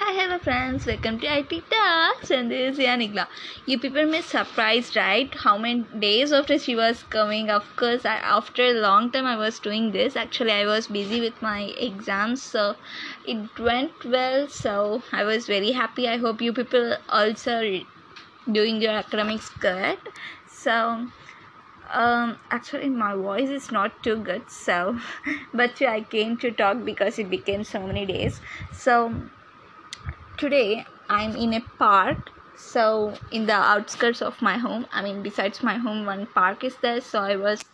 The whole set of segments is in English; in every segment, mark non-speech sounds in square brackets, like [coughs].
Hi, hello friends, welcome to IT Talks, and this is Yanigla. You people may surprised, right? How many days after she was coming? Of course, I, after a long time, I was doing this. Actually, I was busy with my exams, so it went well. So I was very happy. I hope you people also doing your academics good. So um actually my voice is not too good so [laughs] but i came to talk because it became so many days so today i'm in a park. So in the outskirts of my home i mean besides my home one park is there. So i was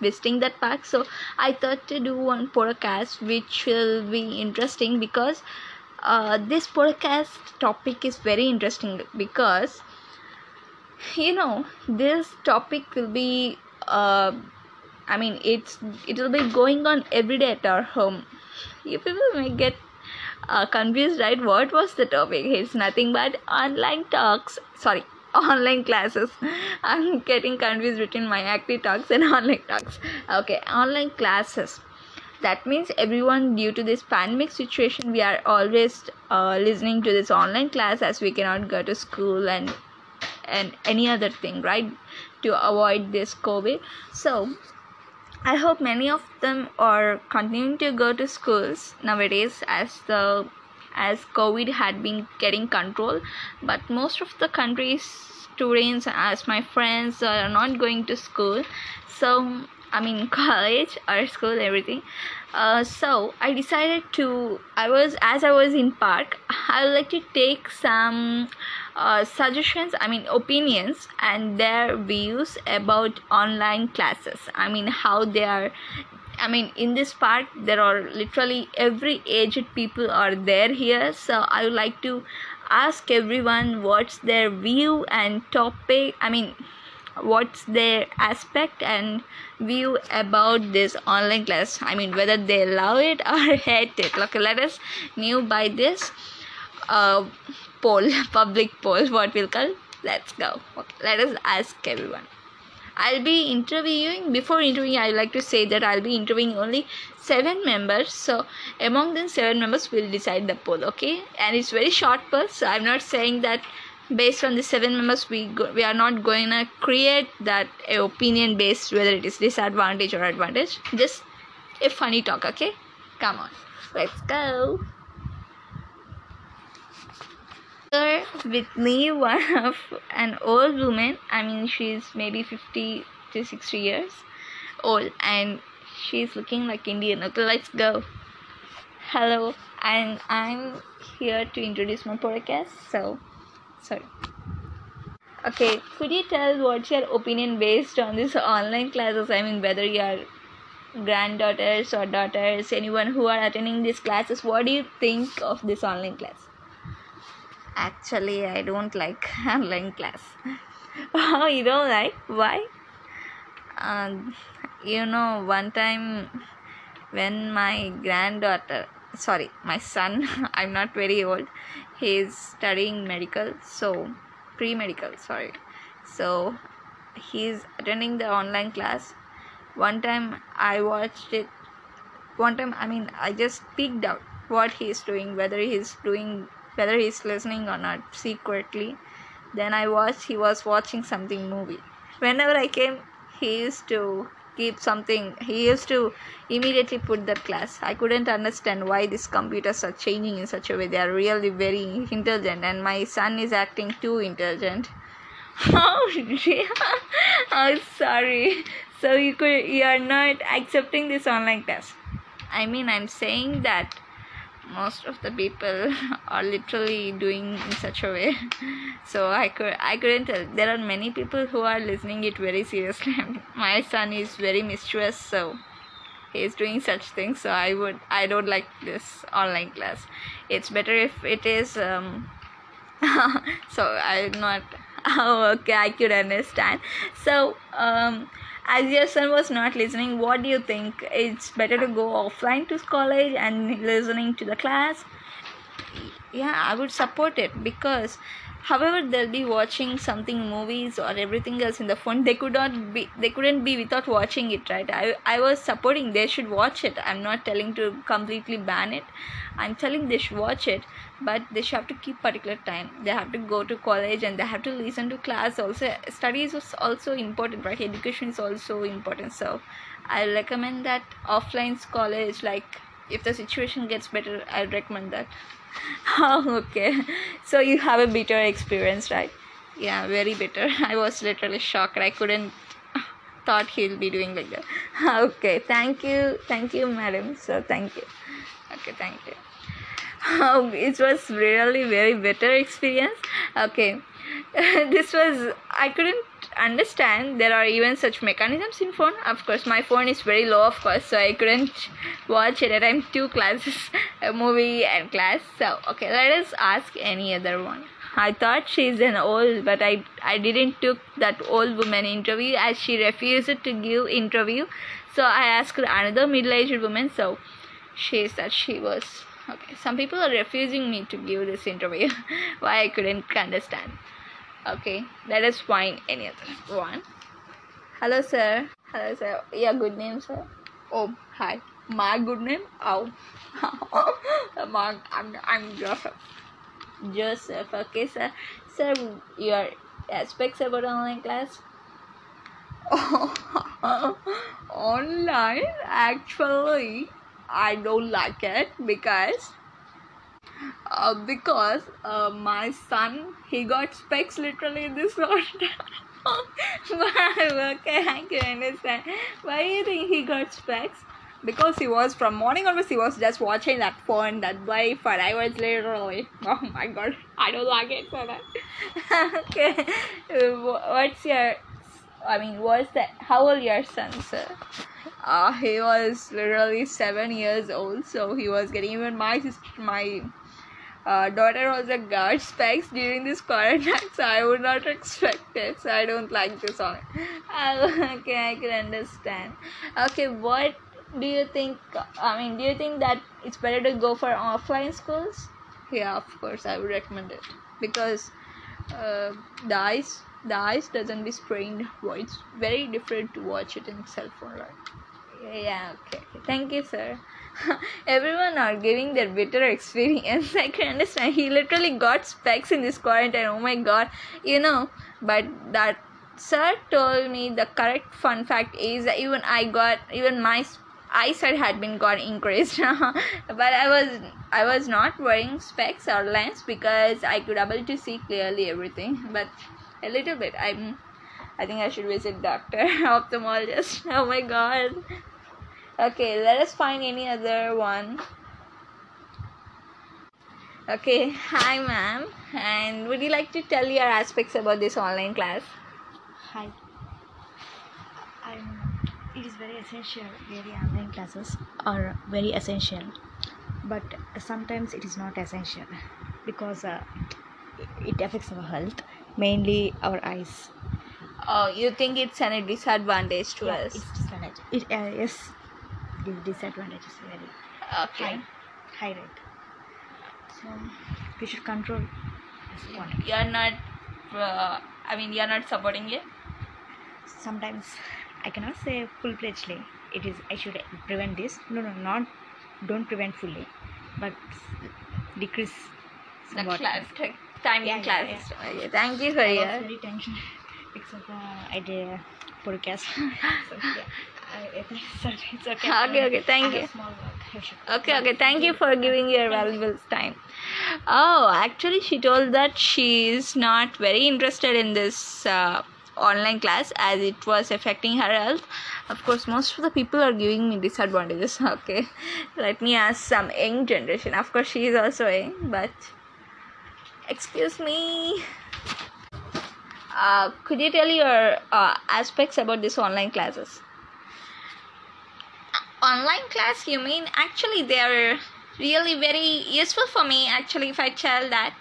visiting that park. So i thought to do one podcast which will be interesting because uh, this podcast topic is very interesting because you know this topic will be uh, i mean it's it will be going on every day at our home. You people may get uh, confused right? What was the topic? It's nothing but online talks. Sorry [laughs] online classes. I'm getting confused between my active talks and [laughs] online talks. Okay online classes. That means everyone due to this pandemic situation we are always uh, listening to this online class as we cannot go to school and and any other thing right? To avoid this covid. So I hope many of them are continuing to go to schools nowadays as the as COVID had been getting control, but most of the countries students as my friends are not going to school. So I mean [laughs] college or school everything. Uh, so I decided to I was as I was in park I would like to take some uh, suggestions i mean opinions and their views about online classes. I mean how they are i mean in this part there are literally every aged people are there here. So i would like to ask everyone what's their view and topic i mean what's their aspect and view about this online class. I mean whether they love it [laughs] or hate it. Okay let us know by this. Uh, poll [laughs] public poll what we'll call. Let's go. Okay let us ask everyone. I'll be interviewing before interviewing I like to say that I'll be interviewing only seven members. So among them seven members will decide the poll okay? And it's very short poll so I'm not saying that based on the seven members we go, we are not going to create that opinion based whether it is disadvantage or advantage. Just a funny talk okay? Come on. Let's go here with me one of an old woman. I mean she's maybe 50 to 60 years old and she's looking like indian. Okay let's go. Hello and i'm here to introduce my podcast so sorry. Okay could you tell what's your opinion based on this online classes? I mean whether you are granddaughters or daughters anyone who are attending these classes what do you think of this online class Actually, I don't like [laughs] online class. oh you don't like why Um, you know, one time when my granddaughter, sorry, my son, [laughs] I'm not very old, he's studying medical, so pre medical, sorry. So he's attending the online class. One time I watched it, one time, I mean, I just peeked out what he's doing, whether he's doing whether he's listening or not secretly. Then i watched he was watching something movie. Whenever i came he used to keep something he used to immediately put that class. I couldn't understand why these computers are changing in such a way. They are really very intelligent and my son is acting too intelligent. [laughs] Oh oh sorry. So you could you are not accepting this online class. I mean i'm saying that most of the people [laughs] are literally doing in such a way. [laughs] So i could i couldn't tell. There are many people who are listening it very seriously. [laughs] My son is very mischievous so he is doing such things. So i would i don't like this online class. It's better if it is um so i'm not okay i could understand. So um as your son was not listening what do you think? It's better to go offline to college and listening to the class? Yeah i would support it because however they'll be watching something movies or everything else in the phone. They could not be they couldn't be without watching it right? I i was supporting they should watch it. I'm not telling to completely ban it. I'm telling they should watch it but they should have to keep particular time. They have to go to college and they have to listen to class also. Studies is also important right? Education is also important. So i recommend that offline college like if the situation gets better i recommend that [laughs] oh okay. So you have a bitter experience right? Yeah very bitter. [laughs] I was literally shocked. I couldn't [laughs] thought he'll be doing like that. Okay thank you. Thank you madam. So thank you. Okay thank you. Oh, it was really very bitter experience. Okay. This was i couldn't understand there are even such mechanisms in phone. Of course my phone is very low of course so i couldn't watch it at time two classes [laughs] a movie and class. So okay let us ask any other one. I thought she's an old but i i didn't took that old woman interview as she refused to give interview. So i asked another middle-aged woman so she said she was okay some people are refusing me to give this interview. [laughs] Why i couldn't understand okay let us find any other one. Hello sir. Hello sir. Yeah good name sir? Oh hi. My good name? Oh. [laughs] My, I'm, I'm joseph. Joseph okay sir. Sir your aspects about online class? [laughs] Online? Actually i don't like it because uh, because uh, my son he got specs literally this lockdown. [laughs] okay, I can understand. Why do you think he got specs? Because he was from morning onwards, he was just watching that phone. That why for I was literally. Oh my god, I don't like it for that. [laughs] okay, what's your? I mean, what's that? How old your son, sir? Uh, he was literally seven years old, so he was getting even my sister, my uh, daughter also guard specs during this quarantine, [laughs] so I would not expect it. So I don't like this one. [laughs] okay, I can understand. Okay, what do you think? I mean, do you think that it's better to go for offline schools? Yeah, of course, I would recommend it because uh, the eyes the eyes doesn't be sprained. Well, it's very different to watch it in cell phone, right? Yeah, okay. Thank you, sir. [laughs] everyone are giving their bitter experience. [laughs] I can understand. He literally got specs in this quarantine. Oh my god. You know, but that sir told me the correct fun fact is that even I got even my eyesight had been got increased [laughs] but i was i was not wearing specs or lens because i could able to see clearly everything but a little bit. I'm i think i should visit doctor [laughs] ophthalmologist. [laughs] Oh my god. Okay let us find any other one. Okay hi ma'am. And would you like to tell your aspects about this online class? Hi. I'm, it is very essential very online classes are very essential. But sometimes it is not essential because uh, it affects our health mainly our eyes. Oh you think it's an disadvantage to yeah, us? it's disadvantage. It uh, yes the disadvantage is very okay. high high rate. So we should control this one. you're not uh, i mean you're not supporting it? Sometimes i cannot say full-fledgedly it is i should prevent this. No no not don't prevent fully but decrease the somewhat. class t- timing Yeah, yeah, okay, thank you for your very tension because uh, I did a podcast. [laughs] so yeah, I, it's, sorry, it's okay. Okay, okay, thank you. Small work. I should- okay okay thank you for giving your valuable time oh actually she told that she is not very interested in this uh, online class as it was affecting her health of course most of the people are giving me disadvantages [laughs] okay let me ask some young generation of course she is also young but excuse me. Uh, could you tell your uh, aspects about this online classes? Online class you mean? Actually they are really very useful for me actually if i tell that.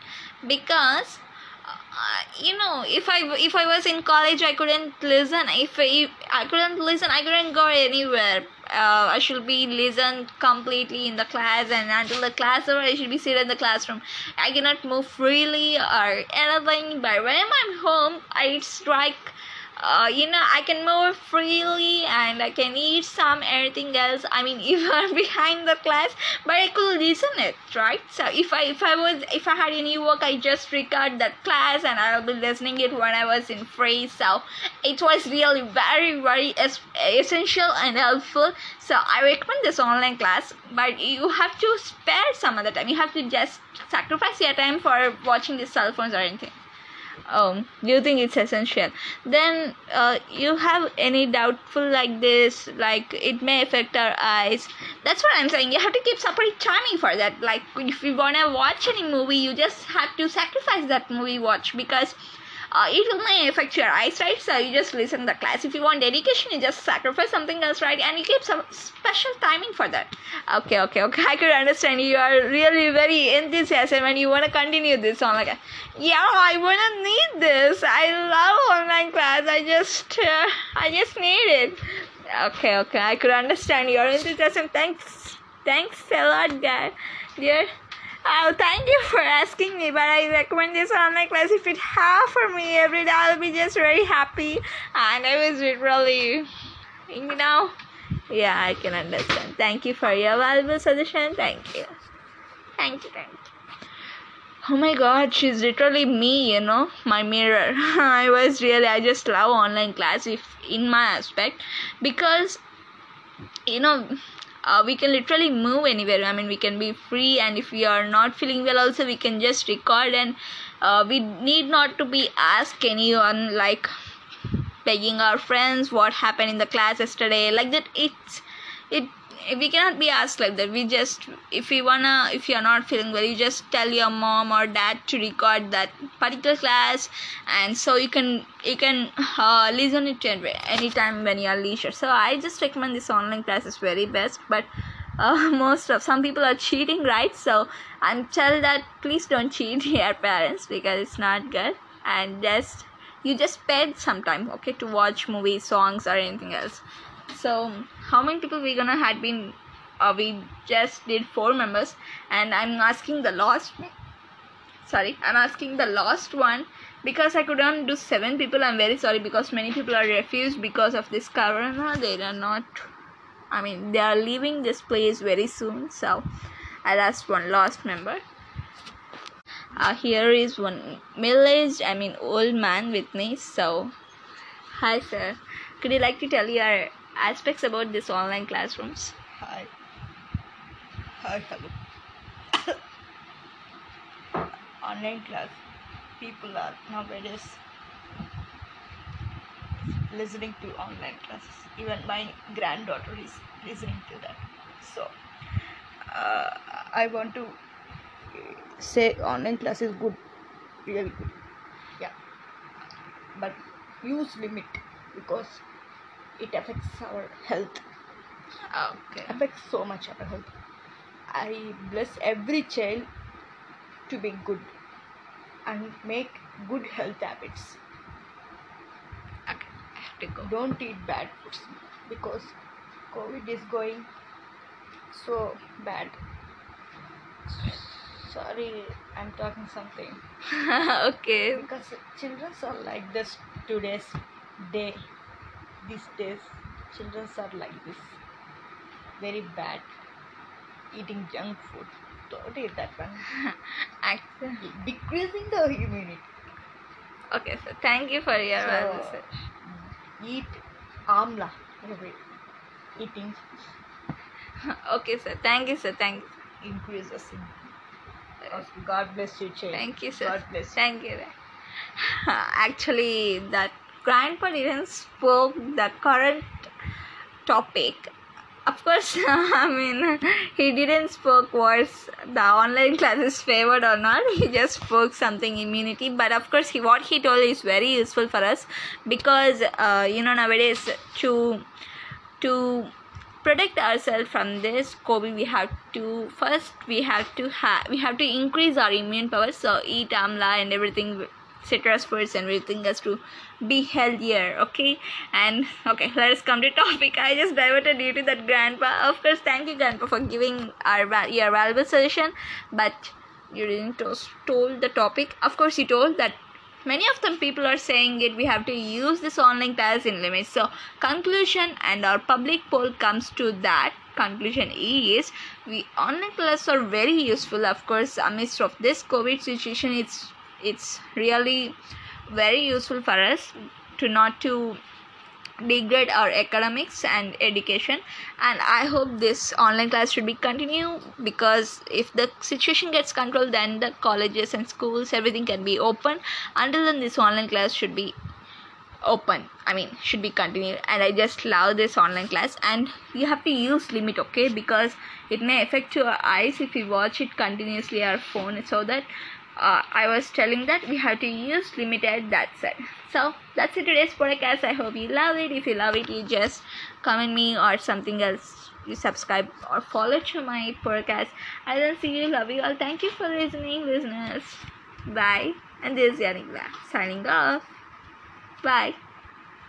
Because uh, you know if i if i was in college i couldn't listen. If if I couldn't listen i couldn't go anywhere uh, i should be listen completely in the class and until the class over i should be seated in the classroom. I cannot move freely or anything but when i'm home i strike uh, you know i can move freely and i can eat some everything else. I mean [laughs] even behind the class but i could listen it right? So if i if i was if i had any work i just record that class and i'll be listening it when i was in free. So it was really very very es- essential and helpful. So i recommend this online class but you have to spare some of the time. You have to just sacrifice your time for watching the cell phones or anything um you think it's essential. Then uh, you have any doubtful like this like it may affect our eyes? That's what i'm saying. You have to keep separate timing for that. Like if you wanna watch any movie you just have to sacrifice that movie watch because uh, it may affect your eyesight so you just listen the class. If you want dedication you just sacrifice something else right? And you keep some special timing for that. Okay okay okay. I could understand you are really very enthusiastic and you want to continue this on like yeah i want to need this. I love online class. I just uh, i just need it. Okay okay. I could understand your enthusiasm. Thanks. Thanks a lot guy dear Oh, thank you for asking me, but I recommend this online class. If it have for me every day, I'll be just very happy. And I was really, you know, yeah, I can understand. Thank you for your valuable suggestion. Thank you. Thank you, thank you. Oh my god, she's literally me, you know, my mirror. [laughs] I was really, I just love online class if in my aspect because, you know, uh, we can literally move anywhere. I mean we can be free and if we are not feeling well also we can just record and uh, we need not to be asked anyone like begging our friends what happened in the class yesterday like that. It's it we cannot be asked like that. We just if you wanna if you're not feeling well you just tell your mom or dad to record that particular class and so you can you can uh, listen it anytime when you're leisure. So i just recommend this online class is very best but uh, [laughs] most of some people are cheating right? So i'm tell that please don't cheat [laughs] your parents because it's not good. And just you just paid some time okay to watch movies songs or anything else so how many people we gonna had been uh, we just did four members and i'm asking the last sorry i'm asking the last one because i couldn't do seven people i'm very sorry because many people are refused because of this corona they are not i mean they are leaving this place very soon so i'll ask one last member. Uh, here is one middle-aged i mean old man with me so hi sir. Could you like to tell your aspects about this online classrooms Hi. Hi, hello. [coughs] Online class. People are nowadays listening to online classes. Even my granddaughter is listening to that. So, uh, I want to say online class is good, really good. Yeah. But use limit because it affects our health. Ah, okay. Affects so much our health. I bless every child to be good and make good health habits. Okay i have to go. Don't eat bad foods because covid is going so bad. Sorry i'm talking something. [laughs] Okay. Because children are like this today's day these days children are like this. Very bad. Eating junk food. Don't eat that one. [laughs] Actually, decreasing the immunity. Okay so thank you for your So- answer mm, eat amla. Eating. [laughs] Okay sir. Thank you sir. Thank increases in god bless you child thank you sir. God bless you. thank you [laughs] actually that grandpa didn't spoke the current topic. Of course [laughs] i mean he didn't spoke was the online classes favored or not. He just spoke something immunity. But of course he what he told is very useful for us because uh, you know nowadays to to protect ourselves from this covid we have to first we have to have we have to increase our immune power. So eat amla and everything citrus fruits and everything has to be healthier okay? And okay let us come to topic. I just diverted due to that grandpa. Of course thank you grandpa for giving our your valuable suggestion but you didn't told the topic. Of course you told that many of them people are saying it we have to use this online class in limits. So conclusion and our public poll comes to that. Conclusion is we online classes are very useful. Of course amidst of this covid situation it's it's really very useful for us to not to degrade our academics and education. And i hope this online class should be continue because if the situation gets controlled then the colleges and schools everything can be open. Until then this online class should be open i mean should be continued. And i just love this online class. And you have to use limit okay? Because it may affect your eyes if you watch it continuously our phone so that uh, I was telling that we have to use limited that said. So that's it today's podcast. I hope you love it. If you love it, you just comment me or something else. You subscribe or follow to my podcast. I then see you. Love you all. Thank you for listening, listeners. Bye. And this is Yannick signing off. Bye.